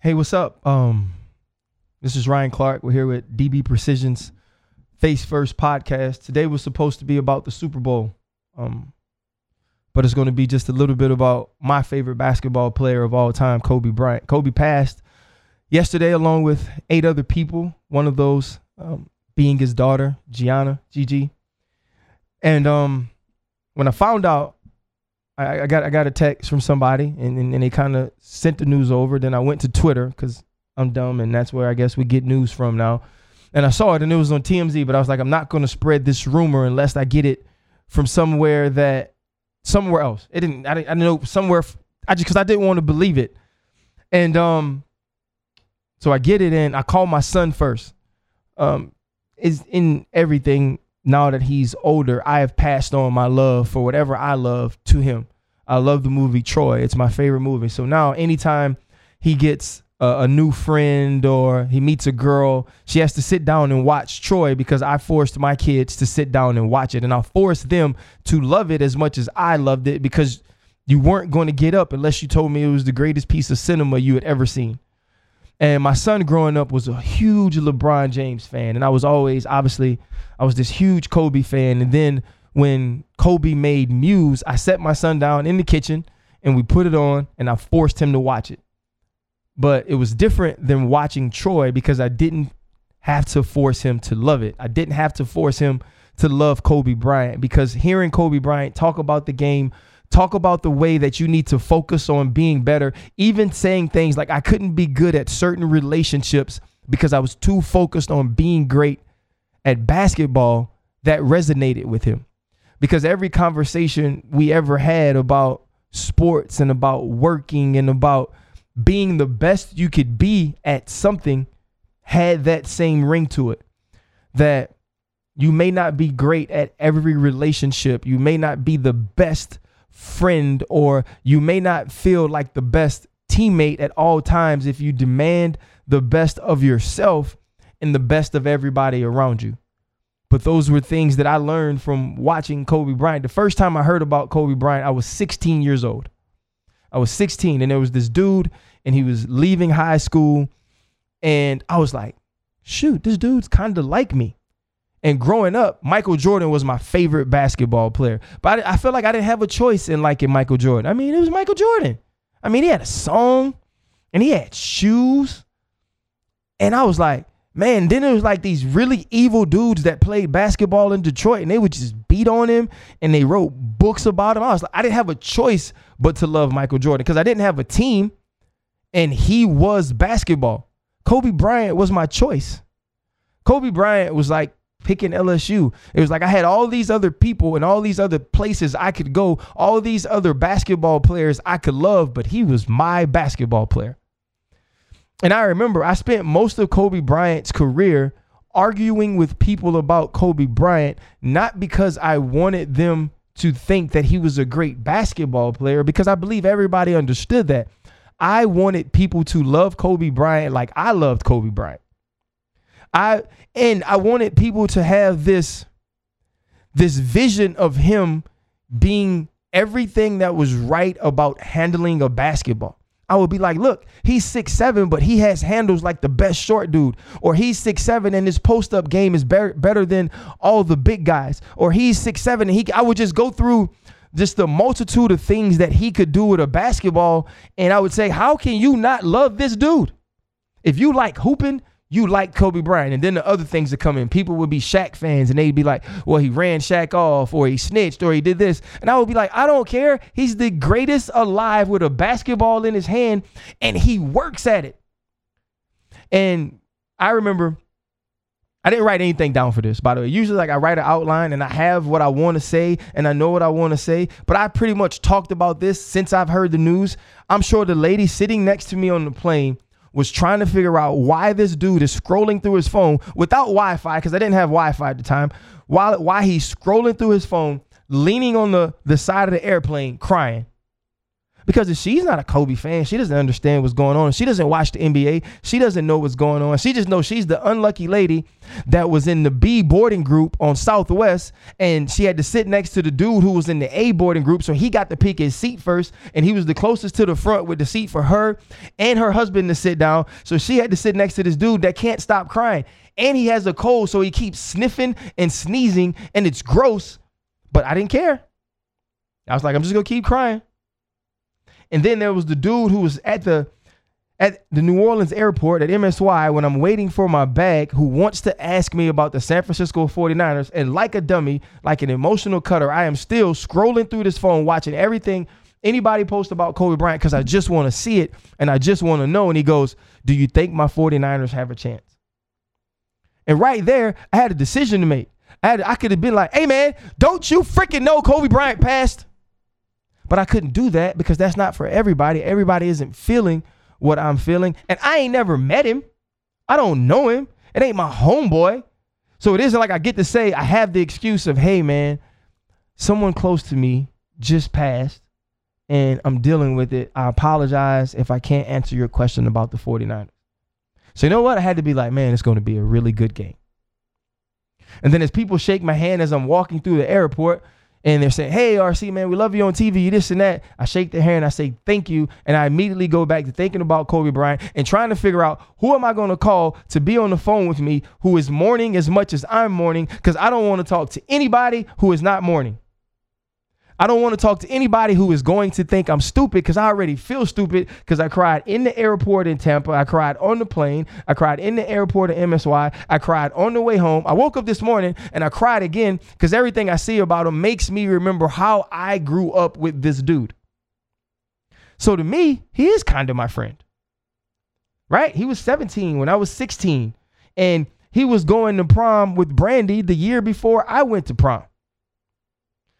Hey, what's up? Um, this is Ryan Clark. We're here with DB Precision's Face First podcast. Today was supposed to be about the Super Bowl, um, but it's going to be just a little bit about my favorite basketball player of all time, Kobe Bryant. Kobe passed yesterday along with eight other people. One of those um, being his daughter, Gianna Gigi. And um, when I found out I, I got I got a text from somebody and, and, and they kind of sent the news over. Then I went to Twitter because I'm dumb and that's where I guess we get news from now. And I saw it and it was on TMZ, but I was like, I'm not going to spread this rumor unless I get it from somewhere that somewhere else. It didn't. I didn't, I know somewhere. I just because I didn't want to believe it, and um, so I get it and I call my son first. Um, is in everything now that he's older, I have passed on my love for whatever I love to him. I love the movie Troy. It's my favorite movie. So now, anytime he gets a, a, new friend or he meets a girl, she has to sit down and watch Troy because I forced my kids to sit down and watch it. And I forced them to love it as much as I loved it because you weren't going to get up unless you told me it was the greatest piece of cinema you had ever seen. And my son growing up was a huge LeBron James fan. And I was always, obviously, I was this huge Kobe fan. And then when Kobe made Muse, I set my son down in the kitchen and we put it on and I forced him to watch it. But it was different than watching Troy because I didn't have to force him to love it. I didn't have to force him to love Kobe Bryant because hearing Kobe Bryant talk about the game talk about the way that you need to focus on being better, even saying things like I couldn't be good at certain relationships because I was too focused on being great at basketball that resonated with him. Because every conversation we ever had about sports and about working and about being the best you could be at something had that same ring to it. That you may not be great at every relationship, you may not be the best friend, or you may not feel like the best teammate at all times if you demand the best of yourself and the best of everybody around you. But those were things that I learned from watching Kobe Bryant. The first time I heard about Kobe Bryant, I was 16 years old. I was 16, and there was this dude, and he was leaving high school. And I was like, shoot, this dude's kind of like me. And growing up, Michael Jordan was my favorite basketball player. But I, I feel like I didn't have a choice in liking Michael Jordan. I mean, it was Michael Jordan. I mean, he had a song and he had shoes. And I was like, man, then it was like these really evil dudes that played basketball in Detroit and they would just beat on him and they wrote books about him. I was like, I didn't have a choice but to love Michael Jordan because I didn't have a team and he was basketball. Kobe Bryant was my choice. Kobe Bryant was like picking LSU. It was like I had all these other people and all these other places I could go, all these other basketball players I could love, but he was my basketball player. And I remember I spent most of Kobe Bryant's career arguing with people about Kobe Bryant, not because I wanted them to think that he was a great basketball player, because I believe everybody understood that. I wanted people to love Kobe Bryant like I loved Kobe Bryant. I and I wanted people to have this this vision of him being everything that was right about handling a basketball. I would be like, look, he's six seven, but he has handles like the best short dude. Or he's six seven and his post up game is better better than all the big guys. Or he's six seven and he I would just go through just the multitude of things that he could do with a basketball, and I would say, how can you not love this dude? If you like hooping, you like Kobe Bryant. And then the other things that come in, people would be Shaq fans and they'd be like, well, he ran Shaq off or he snitched or he did this. And I would be like, I don't care. He's the greatest alive with a basketball in his hand and he works at it. And I remember I didn't write anything down for this, by the way. Usually, like I write an outline and I have what I want to say and I know what I want to say. But I pretty much talked about this since I've heard the news. I'm sure the lady sitting next to me on the plane was trying to figure out why this dude is scrolling through his phone without Wi-Fi, because I didn't have Wi-Fi at the time. While why he's scrolling through his phone, leaning on the, the side of the airplane, crying. Because if she's not a Kobe fan, she doesn't understand what's going on. She doesn't watch the NBA. She doesn't know what's going on. She just knows she's the unlucky lady that was in the B boarding group on Southwest, and she had to sit next to the dude who was in the A boarding group. So he got to pick his seat first, and he was the closest to the front with the seat for her and her husband to sit down. So she had to sit next to this dude that can't stop crying. And he has a cold, so he keeps sniffing and sneezing, and it's gross. But I didn't care. I was like, I'm just gonna keep crying. And then there was the dude who was at the at the New Orleans airport at MSY when I'm waiting for my bag who wants to ask me about the San Francisco 49ers. And like a dummy, like an emotional cutter, I am still scrolling through this phone, watching everything anybody post about Kobe Bryant because I just want to see it and I just want to know. And he goes, Do you think my 49ers have a chance? And right there, I had a decision to make. I, had, I could have been like, Hey, man, don't you freaking know Kobe Bryant passed? But I couldn't do that because that's not for everybody. Everybody isn't feeling what I'm feeling. And I ain't never met him. I don't know him. It ain't my homeboy. So it isn't like I get to say I have the excuse of, hey man, someone close to me just passed and I'm dealing with it. I apologize if I can't answer your question about the 49ers. So you know what? I had to be like, man, it's going to be a really good game. And then as people shake my hand as I'm walking through the airport, and they're saying, "Hey, RC man, we love you on TV, this and that." I shake their hand, I say thank you, and I immediately go back to thinking about Kobe Bryant and trying to figure out who am I going to call to be on the phone with me who is mourning as much as I'm mourning because I don't want to talk to anybody who is not mourning. I don't want to talk to anybody who is going to think I'm stupid because I already feel stupid because I cried in the airport in Tampa. I cried on the plane. I cried in the airport at MSY. I cried on the way home. I woke up this morning and I cried again because everything I see about him makes me remember how I grew up with this dude. So to me, he is kind of my friend. Right? He was 17 when I was 16. And he was going to prom with Brandy the year before I went to prom.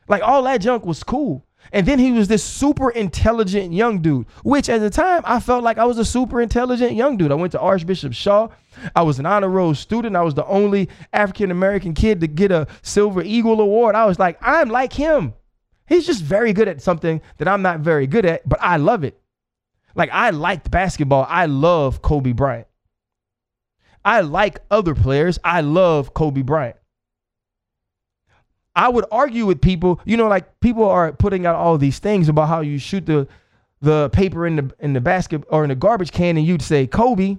Like all that junk was cool. And then he was this super intelligent young dude, which at the time I felt like I was a super intelligent young dude. I went to Archbishop Shaw. I was an honor roll student. I was the only African American kid to get a Silver Eagle Award. I was like, I'm like him. He's just very good at something that I'm not very good at, but I love it. Like I liked basketball. I love Kobe Bryant. I like other players. I love Kobe Bryant. I would argue with people, you know, like people are putting out all these things about how you shoot the the paper in the in the basket or in the garbage can and you'd say Kobe.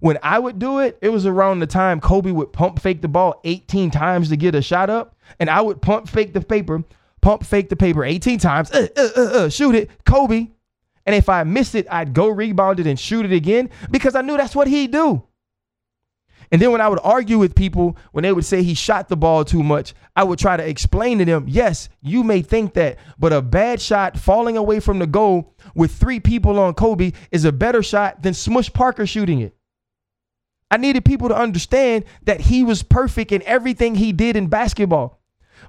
When I would do it, it was around the time Kobe would pump fake the ball 18 times to get a shot up, and I would pump fake the paper, pump fake the paper 18 times, uh, uh, uh, uh shoot it, Kobe. And if I missed it, I'd go rebound it and shoot it again because I knew that's what he'd do. And then when I would argue with people, when they would say he shot the ball too much, I would try to explain to them, yes, you may think that, but a bad shot falling away from the goal with three people on Kobe is a better shot than Smush Parker shooting it. I needed people to understand that he was perfect in everything he did in basketball.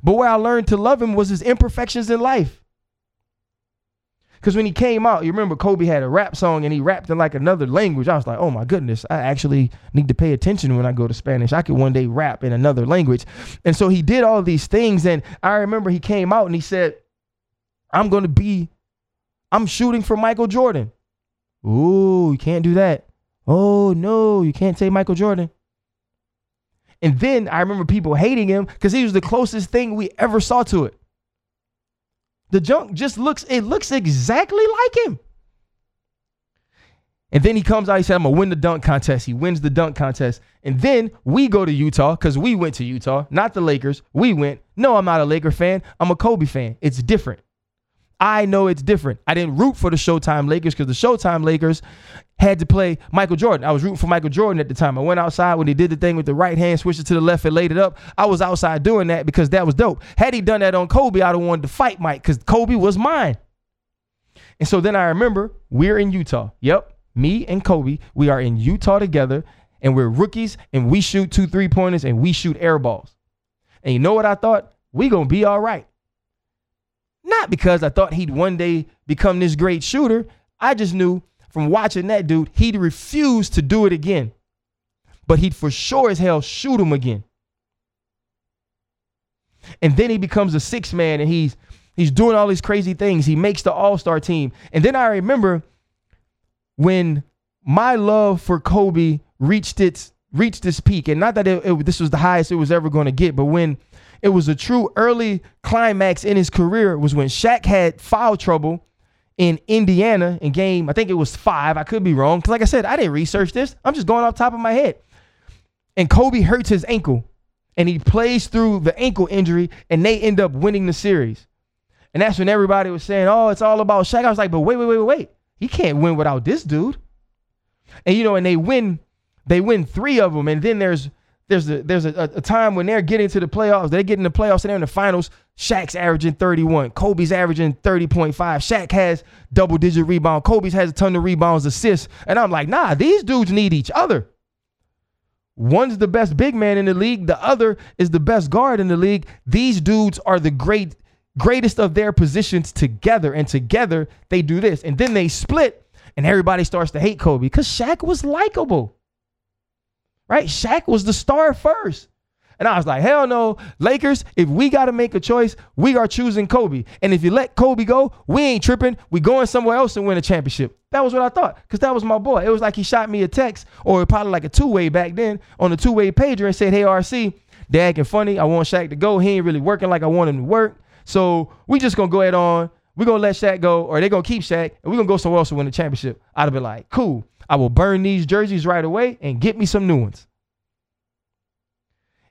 But where I learned to love him was his imperfections in life. Because when he came out, you remember Kobe had a rap song and he rapped in like another language. I was like, oh my goodness, I actually need to pay attention when I go to Spanish. I could one day rap in another language. And so he did all these things. And I remember he came out and he said, I'm going to be, I'm shooting for Michael Jordan. Ooh, you can't do that. Oh no, you can't say Michael Jordan. And then I remember people hating him because he was the closest thing we ever saw to it. The junk just looks, it looks exactly like him. And then he comes out, he said, I'm gonna win the dunk contest. He wins the dunk contest. And then we go to Utah because we went to Utah, not the Lakers. We went. No, I'm not a Laker fan. I'm a Kobe fan. It's different. I know it's different. I didn't root for the Showtime Lakers because the Showtime Lakers had to play Michael Jordan. I was rooting for Michael Jordan at the time. I went outside when he did the thing with the right hand, switched it to the left and laid it up. I was outside doing that because that was dope. Had he done that on Kobe, I'd have wanted to fight Mike because Kobe was mine. And so then I remember we're in Utah. Yep, me and Kobe, we are in Utah together and we're rookies and we shoot two three pointers and we shoot air balls. And you know what I thought? We gonna be all right. Not because I thought he'd one day become this great shooter. I just knew from watching that dude, he'd refuse to do it again. But he'd for sure as hell shoot him again. And then he becomes a six man and he's He's doing all these crazy things. He makes the All Star team. And then I remember when my love for Kobe reached its reached its peak, and not that it, it, this was the highest it was ever going to get, but when it was a true early climax in his career was when Shaq had foul trouble in Indiana in game, I think it was five. I could be wrong. Because, like I said, I didn't research this. I'm just going off top of my head. And Kobe hurts his ankle and he plays through the ankle injury and they end up winning the series. And that's when everybody was saying, oh, it's all about Shaq. I was like, but wait, wait, wait, wait. He can't win without this dude. And, you know, and they win, they win three of them. And then there's, there's a there's a, a, time when they're getting to the playoffs. They get in the playoffs and they're in the finals. Shaq's averaging 31. Kobe's averaging 30.5. Shaq has double digit rebound. Kobe's has a ton of rebounds, assists. And I'm like, nah, these dudes need each other. One's the best big man in the league. The other is the best guard in the league. These dudes are the great greatest of their positions together. And together they do this. And then they split and everybody starts to hate Kobe because Shaq was likable right? Shaq was the star first. And I was like, hell no, Lakers, if we got to make a choice, we are choosing Kobe. And if you let Kobe go, we ain't tripping. We going somewhere else and win a championship. That was what I thought because that was my boy. It was like he shot me a text or probably like a two-way back then on a two-way pager and said, hey, RC, they acting funny. I want Shaq to go. He ain't really working like I want him to work. So we just going to go ahead on. We're going to let Shaq go or they going to keep Shaq and we're going to go somewhere else to win the championship. I'd have been like, cool. I will burn these jerseys right away and get me some new ones.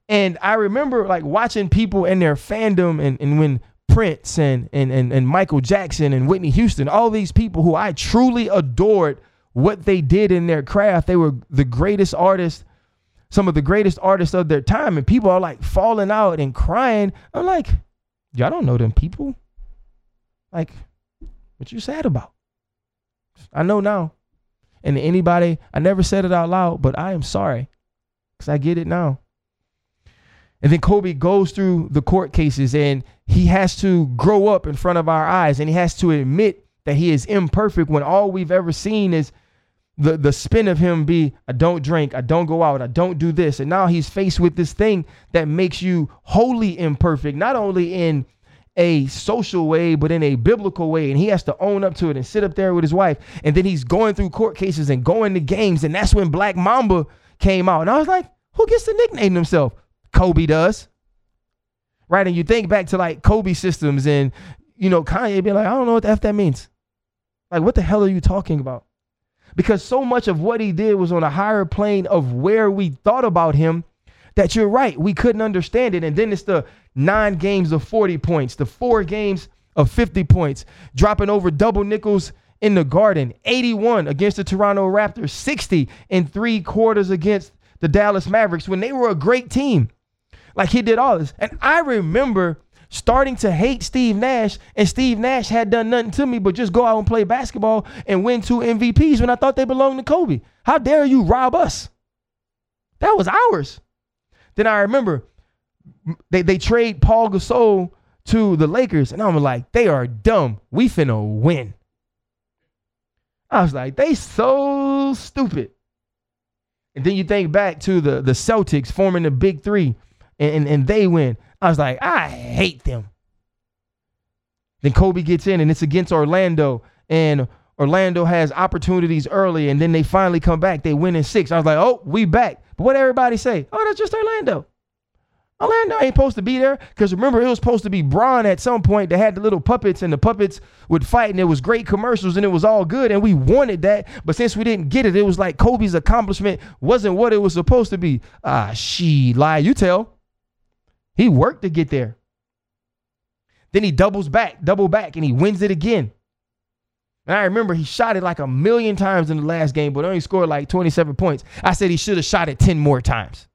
And I remember like watching people in their fandom and, and when Prince and, and, and, and Michael Jackson and Whitney Houston, all these people who I truly adored what they did in their craft. They were the greatest artists, some of the greatest artists of their time. And people are like falling out and crying. I'm like, y'all don't know them people. Like, what you sad about? I know now. And anybody, I never said it out loud, but I am sorry. Because I get it now. And then Kobe goes through the court cases and he has to grow up in front of our eyes and he has to admit that he is imperfect when all we've ever seen is the, the spin of him be I don't drink, I don't go out, I don't do this. And now he's faced with this thing that makes you wholly imperfect, not only in a social way, but in a biblical way. And he has to own up to it and sit up there with his wife. And then he's going through court cases and going to games. And that's when Black Mamba came out. And I was like, who gets to nickname himself? Kobe does. Right. And you think back to like Kobe systems and, you know, Kanye being like, I don't know what the F that means. Like, what the hell are you talking about? Because so much of what he did was on a higher plane of where we thought about him that you're right. We couldn't understand it. And then it's the nine games of 40 points, the four games of 50 points, dropping over double nickels in the garden, 81 against the Toronto Raptors, 60 in three quarters against the Dallas Mavericks when they were a great team. Like he did all this. And I remember starting to hate Steve Nash, and Steve Nash had done nothing to me but just go out and play basketball and win two MVPs when I thought they belonged to Kobe. How dare you rob us? That was ours. Then I remember they, they trade Paul Gasol to the Lakers, and I'm like, they are dumb. We finna win. I was like, they so stupid. And then you think back to the, the Celtics forming the big three and, and, and they win. I was like, I hate them. Then Kobe gets in and it's against Orlando. And Orlando has opportunities early and then they finally come back. They win in six. I was like, oh, we back. But what everybody say? Oh, that's just Orlando. Orlando ain't supposed to be there because remember it was supposed to be Bron at some point that had the little puppets and the puppets would fight and it was great commercials and it was all good and we wanted that but since we didn't get it it was like Kobe's accomplishment wasn't what it was supposed to be ah she lie you tell he worked to get there. Then he doubles back, double back, and he wins it again. And I remember he shot it like a million times in the last game, but only scored like 27 points. I said he should have shot it 10 more times.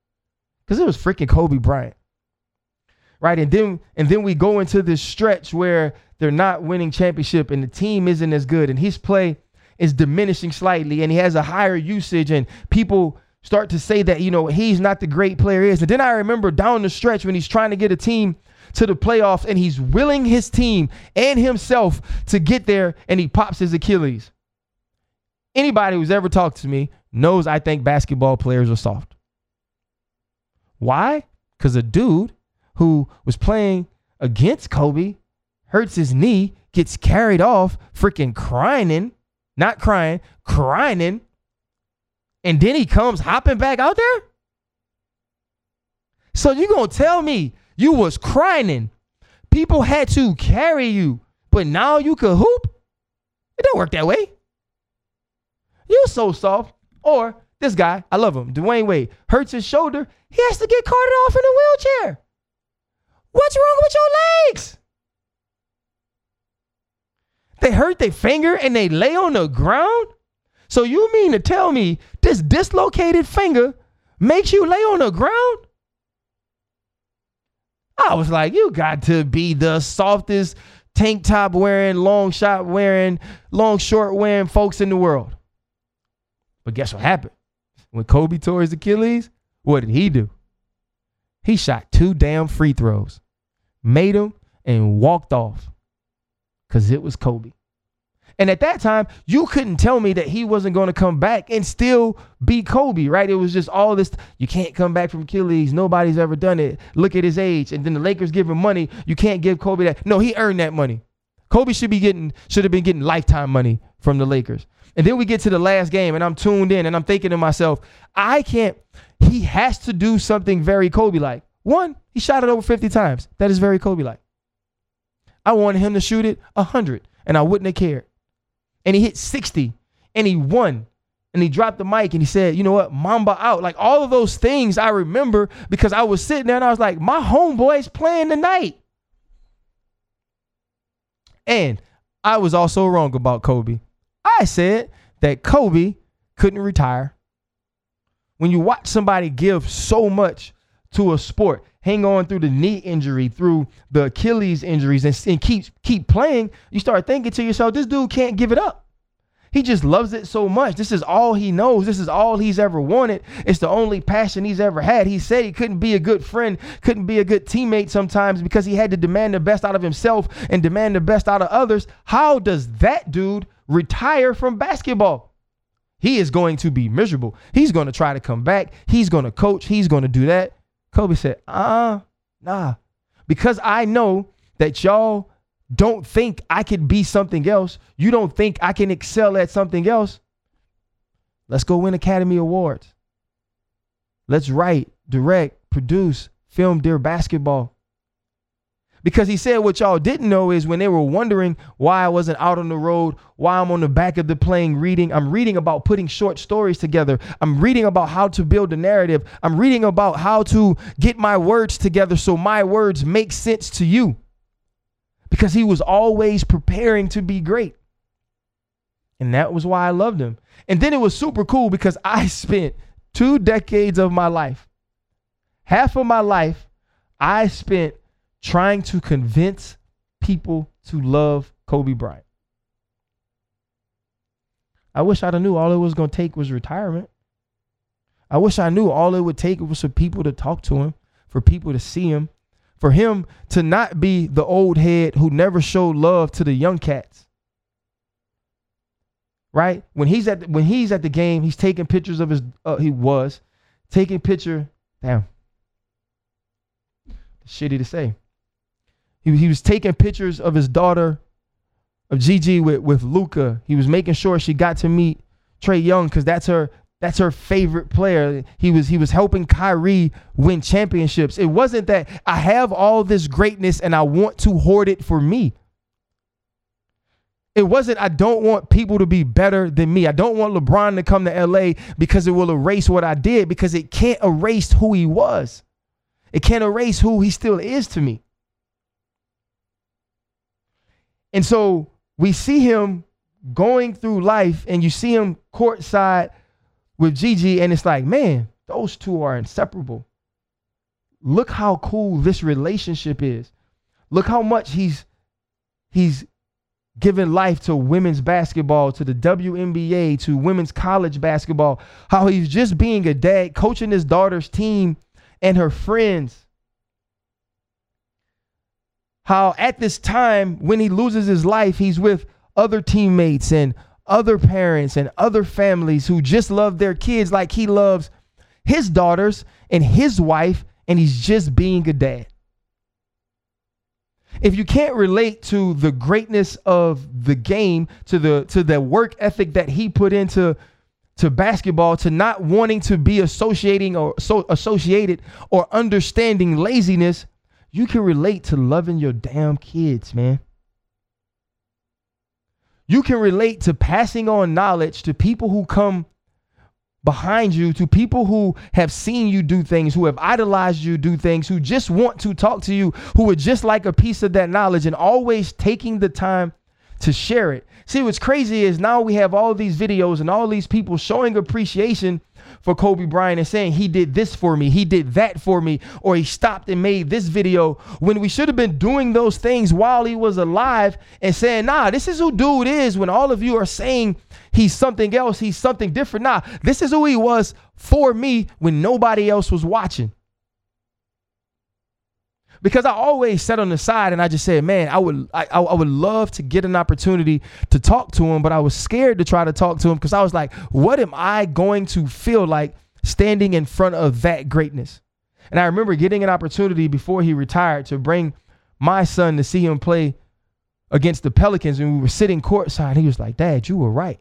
Because it was freaking Kobe Bryant. Right. And then and then we go into this stretch where they're not winning championship and the team isn't as good and his play is diminishing slightly and he has a higher usage and people start to say that, you know, he's not the great player is. And then I remember down the stretch when he's trying to get a team to the playoffs and he's willing his team and himself to get there and he pops his Achilles. Anybody who's ever talked to me knows I think basketball players are soft. Why? Because a dude who was playing against Kobe hurts his knee, gets carried off, freaking crying, not crying, crying, and then he comes hopping back out there? So you gonna tell me you was crying, people had to carry you, but now you could hoop? It don't work that way. You so soft. Or this guy, I love him, Dwyane Wade, hurts his shoulder. He has to get carted off in a wheelchair. What's wrong with your legs? They hurt their finger and they lay on the ground? So you mean to tell me this dislocated finger makes you lay on the ground? I was like, you got to be the softest tank top wearing, long shot wearing, long short wearing folks in the world. But guess what happened? When Kobe tore his Achilles, what did he do? He shot two damn free throws, made them, and walked off because it was Kobe. And at that time, you couldn't tell me that he wasn't going to come back and still be Kobe, right? It was just all this. You can't come back from Achilles. Nobody's ever done it. Look at his age. And then the Lakers give him money. You can't give Kobe that. No, he earned that money. Kobe should be getting, should have been getting lifetime money from the Lakers. And then we get to the last game, and I'm tuned in, and I'm thinking to myself, I can't. He has to do something very Kobe like. One, he shot it over 50 times. That is very Kobe like. I wanted him to shoot it 100, and I wouldn't have cared and he hit 60 and he won and he dropped the mic and he said, you know what, Mamba out. Like all of those things I remember because I was sitting there and I was like, my homeboy's playing tonight. And I was also wrong about Kobe. I said that Kobe couldn't retire. When you watch somebody give so much to a sport, hang on through the knee injury, through the Achilles injuries, and, and keep keep playing, you start thinking to yourself, this dude can't give it up. He just loves it so much. This is all he knows. This is all he's ever wanted. It's the only passion he's ever had. He said he couldn't be a good friend, couldn't be a good teammate sometimes because he had to demand the best out of himself and demand the best out of others. How does that dude retire from basketball? He is going to be miserable. He's going to try to come back. He's going to coach. He's going to do that. Kobe said, uh, nah. Because I know that y'all don't think I could be something else. You don't think I can excel at something else. Let's go win Academy Awards. Let's write, direct, produce, film their basketball. Because he said what y'all didn't know is when they were wondering why I wasn't out on the road, why I'm on the back of the plane reading, I'm reading about putting short stories together. I'm reading about how to build a narrative. I'm reading about how to get my words together so my words make sense to you. Because he was always preparing to be great. And that was why I loved him. And then it was super cool because I spent two decades of my life, half of my life, I spent trying to convince people to love Kobe Bryant. I wish I'd have knew all it was going to take was retirement. I wish I knew all it would take was for people to talk to him, for people to see him, for him to not be the old head who never showed love to the young cats. Right? When he's at the, when he's at the game, he's taking pictures of his uh, he was taking picture. Damn. Shitty to say. He, he was taking pictures of his daughter, of Gigi with, with Luka. He was making sure she got to meet Trae Young because that's her that's her favorite player. He was he was helping Kyrie win championships. It wasn't that I have all this greatness and I want to hoard it for me. It wasn't I don't want people to be better than me. I don't want LeBron to come to LA because it will erase what I did because it can't erase who he was. It can't erase who he still is to me. And so we see him going through life and you see him courtside with Gigi, and it's like, man, those two are inseparable. Look how cool this relationship is. Look how much he's he's given life to women's basketball, to the WNBA, to women's college basketball. How he's just being a dad, coaching his daughter's team and her friends how at this time when he loses his life, he's with other teammates and other parents and other families who just love their kids like he loves his daughters and his wife, and he's just being a dad. if you can't relate to the greatness of the game, to the to the work ethic that he put into to basketball, to not wanting to be associating or so associated or understanding laziness, you can relate to loving your damn kids, man. You can relate to passing on knowledge to people who come behind you to people who have seen you do things, who have idolized you do things, who just want to talk to you, who would just like a piece of that knowledge and always taking the time to share it. See, what's crazy is now we have all these videos and all these people showing appreciation for Kobe Bryant and saying he did this for me, he did that for me, or he stopped and made this video when we should have been doing those things while he was alive and saying, nah, this is who dude is when all of you are saying he's something else, he's something different. Nah, this is who he was for me when nobody else was watching because I always sat on the side and I just said, man, I would I, I would love to get an opportunity to talk to him, but I was scared to try to talk to him because I was like, what am I going to feel like standing in front of that greatness? And I remember getting an opportunity before he retired to bring my son to see him play against the Pelicans, and we were sitting courtside. He was like, "Dad, you were right."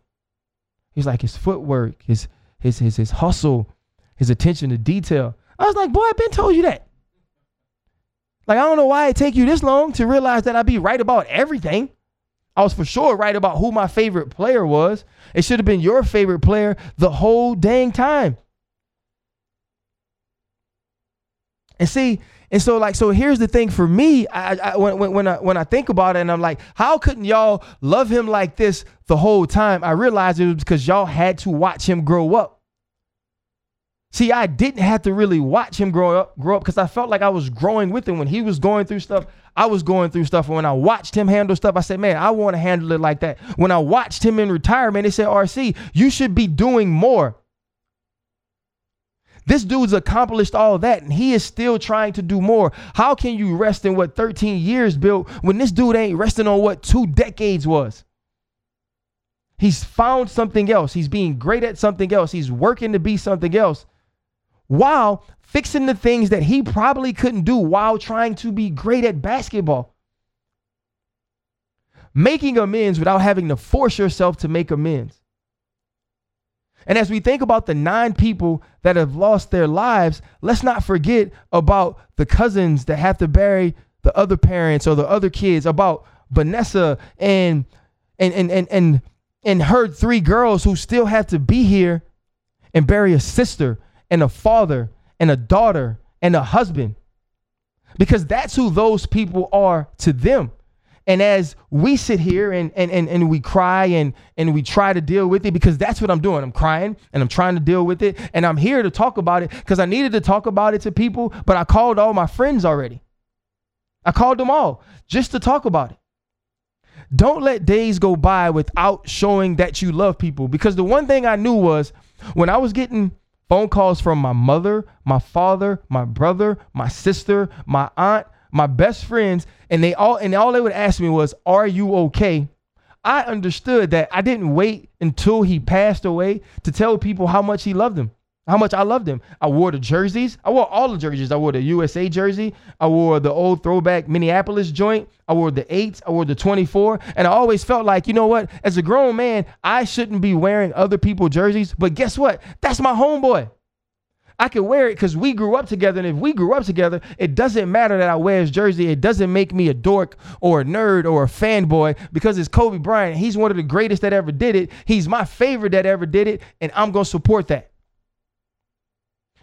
He's like his footwork, his his his his hustle, his attention to detail. I was like, "Boy, I've been told you that." Like, I don't know why it take you this long to realize that I'd be right about everything. I was for sure right about who my favorite player was. It should have been your favorite player the whole dang time. And see, and so like, so here's the thing for me. I, I when, when, when I when I think about it, and I'm like, how couldn't y'all love him like this the whole time? I realized it was because y'all had to watch him grow up. See, I didn't have to really watch him grow up, grow up because I felt like I was growing with him when he was going through stuff. I was going through stuff. And when I watched him handle stuff, I said, man, I want to handle it like that. When I watched him in retirement, they said, RC, you should be doing more. This dude's accomplished all that and he is still trying to do more. How can you rest in what 13 years built when this dude ain't resting on what two decades was? He's found something else. He's being great at something else. He's working to be something else while fixing the things that he probably couldn't do while trying to be great at basketball. Making amends without having to force yourself to make amends. And as we think about the nine people that have lost their lives, let's not forget about the cousins that have to bury the other parents or the other kids, about Vanessa and and and and and, and her three girls who still have to be here and bury a sister and a father and a daughter and a husband because that's who those people are to them. And as we sit here and, and, and, and we cry and, and we try to deal with it, because that's what I'm doing. I'm crying and I'm trying to deal with it. And I'm here to talk about it because I needed to talk about it to people, but I called all my friends already. I called them all just to talk about it. Don't let days go by without showing that you love people. Because the one thing I knew was when I was getting phone calls from my mother, my father, my brother, my sister, my aunt, my best friends, and they all and all they would ask me was, "Are you okay?" I understood that I didn't wait until he passed away to tell people how much he loved them how much I loved him. I wore the jerseys. I wore all the jerseys. I wore the USA jersey. I wore the old throwback Minneapolis joint. I wore the eights. I wore the 24. And I always felt like, you know what? As a grown man, I shouldn't be wearing other people's jerseys. But guess what? That's my homeboy. I can wear it because we grew up together. And if we grew up together, it doesn't matter that I wear his jersey. It doesn't make me a dork or a nerd or a fanboy because it's Kobe Bryant. He's one of the greatest that ever did it. He's my favorite that ever did it. And I'm going to support that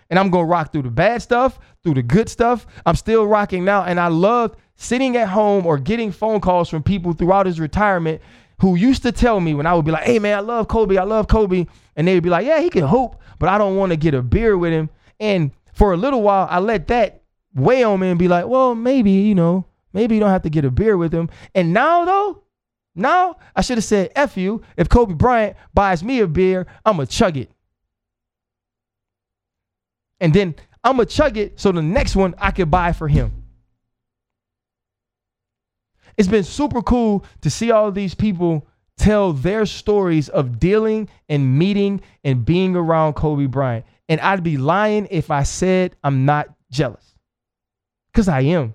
and I'm gonna rock through the bad stuff, through the good stuff. I'm still rocking now, and I love sitting at home or getting phone calls from people throughout his retirement who used to tell me when I would be like, "Hey man, I love Kobe, I love Kobe," and they would be like, "Yeah, he can hoop, but I don't want to get a beer with him." And for a little while, I let that weigh on me and be like, "Well, maybe you know, maybe you don't have to get a beer with him." And now though. Now I should have said F you. If Kobe Bryant buys me a beer, I'ma chug it and then I'm gonna chug it so the next one I can buy for him. It's been super cool to see all these people tell their stories of dealing and meeting and being around Kobe Bryant. And I'd be lying if I said I'm not jealous. Because I am.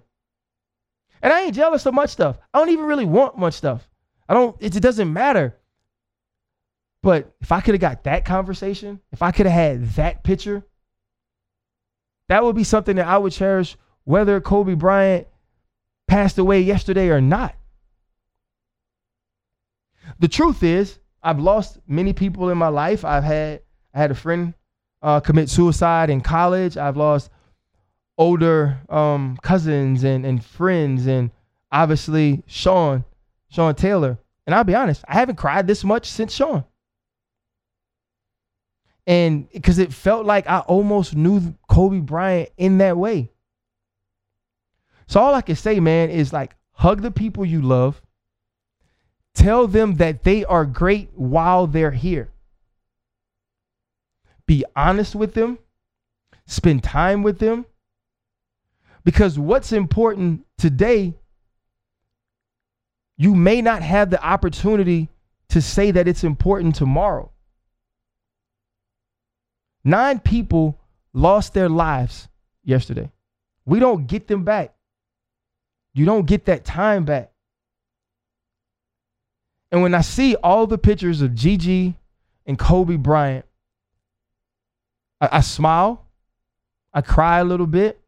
And I ain't jealous of much stuff. I don't even really want much stuff. I don't, it, it doesn't matter. But if I could have got that conversation, if I could have had that picture, that would be something that I would cherish whether Kobe Bryant passed away yesterday or not. The truth is, I've lost many people in my life. I've had I had a friend uh, commit suicide in college. I've lost older um, cousins and, and friends, and obviously Sean, Sean Taylor. And I'll be honest, I haven't cried this much since Sean. And because it felt like I almost knew Kobe Bryant in that way. So all I can say, man, is like hug the people you love. Tell them that they are great while they're here. Be honest with them. Spend time with them. Because what's important today, you may not have the opportunity to say that it's important tomorrow. Nine people lost their lives yesterday. We don't get them back. You don't get that time back. And when I see all the pictures of Gigi and Kobe Bryant, I, I smile, I cry a little bit.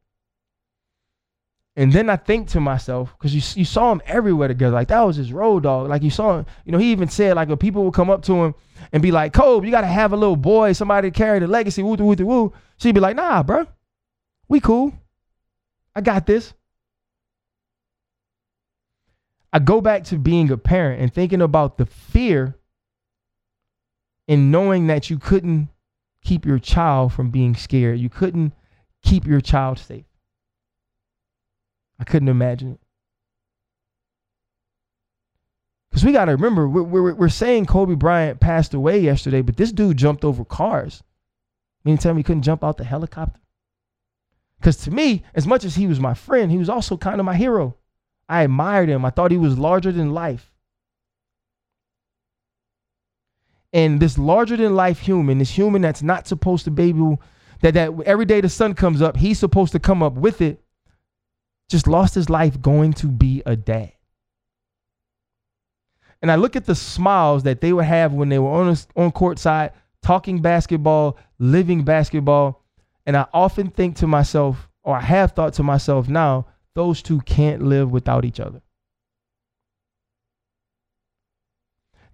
And then I think to myself, because you, you saw him everywhere together. Like that was his road dog. Like you saw him, you know, he even said, like, when people would come up to him and be like, Kobe, you got to have a little boy, somebody to carry the legacy, woo, woo, woo. She'd be like, nah, bro, we cool. I got this. I go back to being a parent and thinking about the fear in knowing that you couldn't keep your child from being scared. You couldn't keep your child safe. I couldn't imagine it. Because we got to remember, we're, we're, we're, saying Kobe Bryant passed away yesterday, but this dude jumped over cars. You mean tell me he couldn't jump out the helicopter? Because to me, as much as he was my friend, he was also kind of my hero. I admired him. I thought he was larger than life. And this larger than life human, this human that's not supposed to baby, that, that every day the sun comes up, he's supposed to come up with it just lost his life going to be a dad. And I look at the smiles that they would have when they were on on court side talking basketball, living basketball, and I often think to myself, or I have thought to myself now, those two can't live without each other.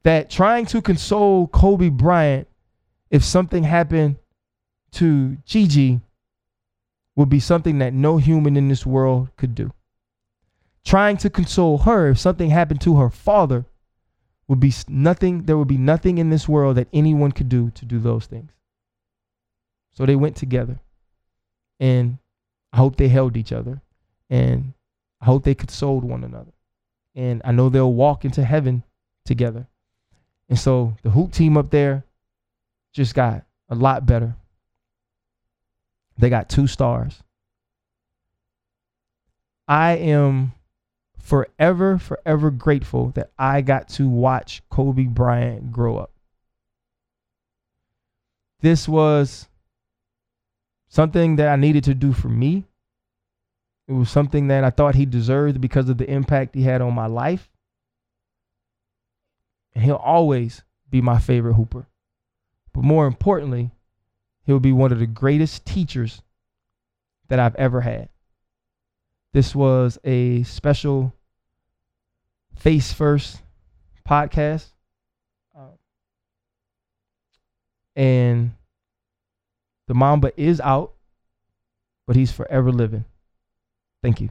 That trying to console Kobe Bryant if something happened to Gigi would be something that no human in this world could do. Trying to console her if something happened to her father would be nothing, there would be nothing in this world that anyone could do to do those things. So they went together. And I hope they held each other. And I hope they consoled one another. And I know they'll walk into heaven together. And so the hoop team up there just got a lot better. They got two stars. I am forever, forever grateful that I got to watch Kobe Bryant grow up. This was something that I needed to do for me. It was something that I thought he deserved because of the impact he had on my life. And he'll always be my favorite hooper. But more importantly, He'll be one of the greatest teachers that I've ever had. This was a special Face First podcast. Um, and the Mamba is out, but he's forever living. Thank you.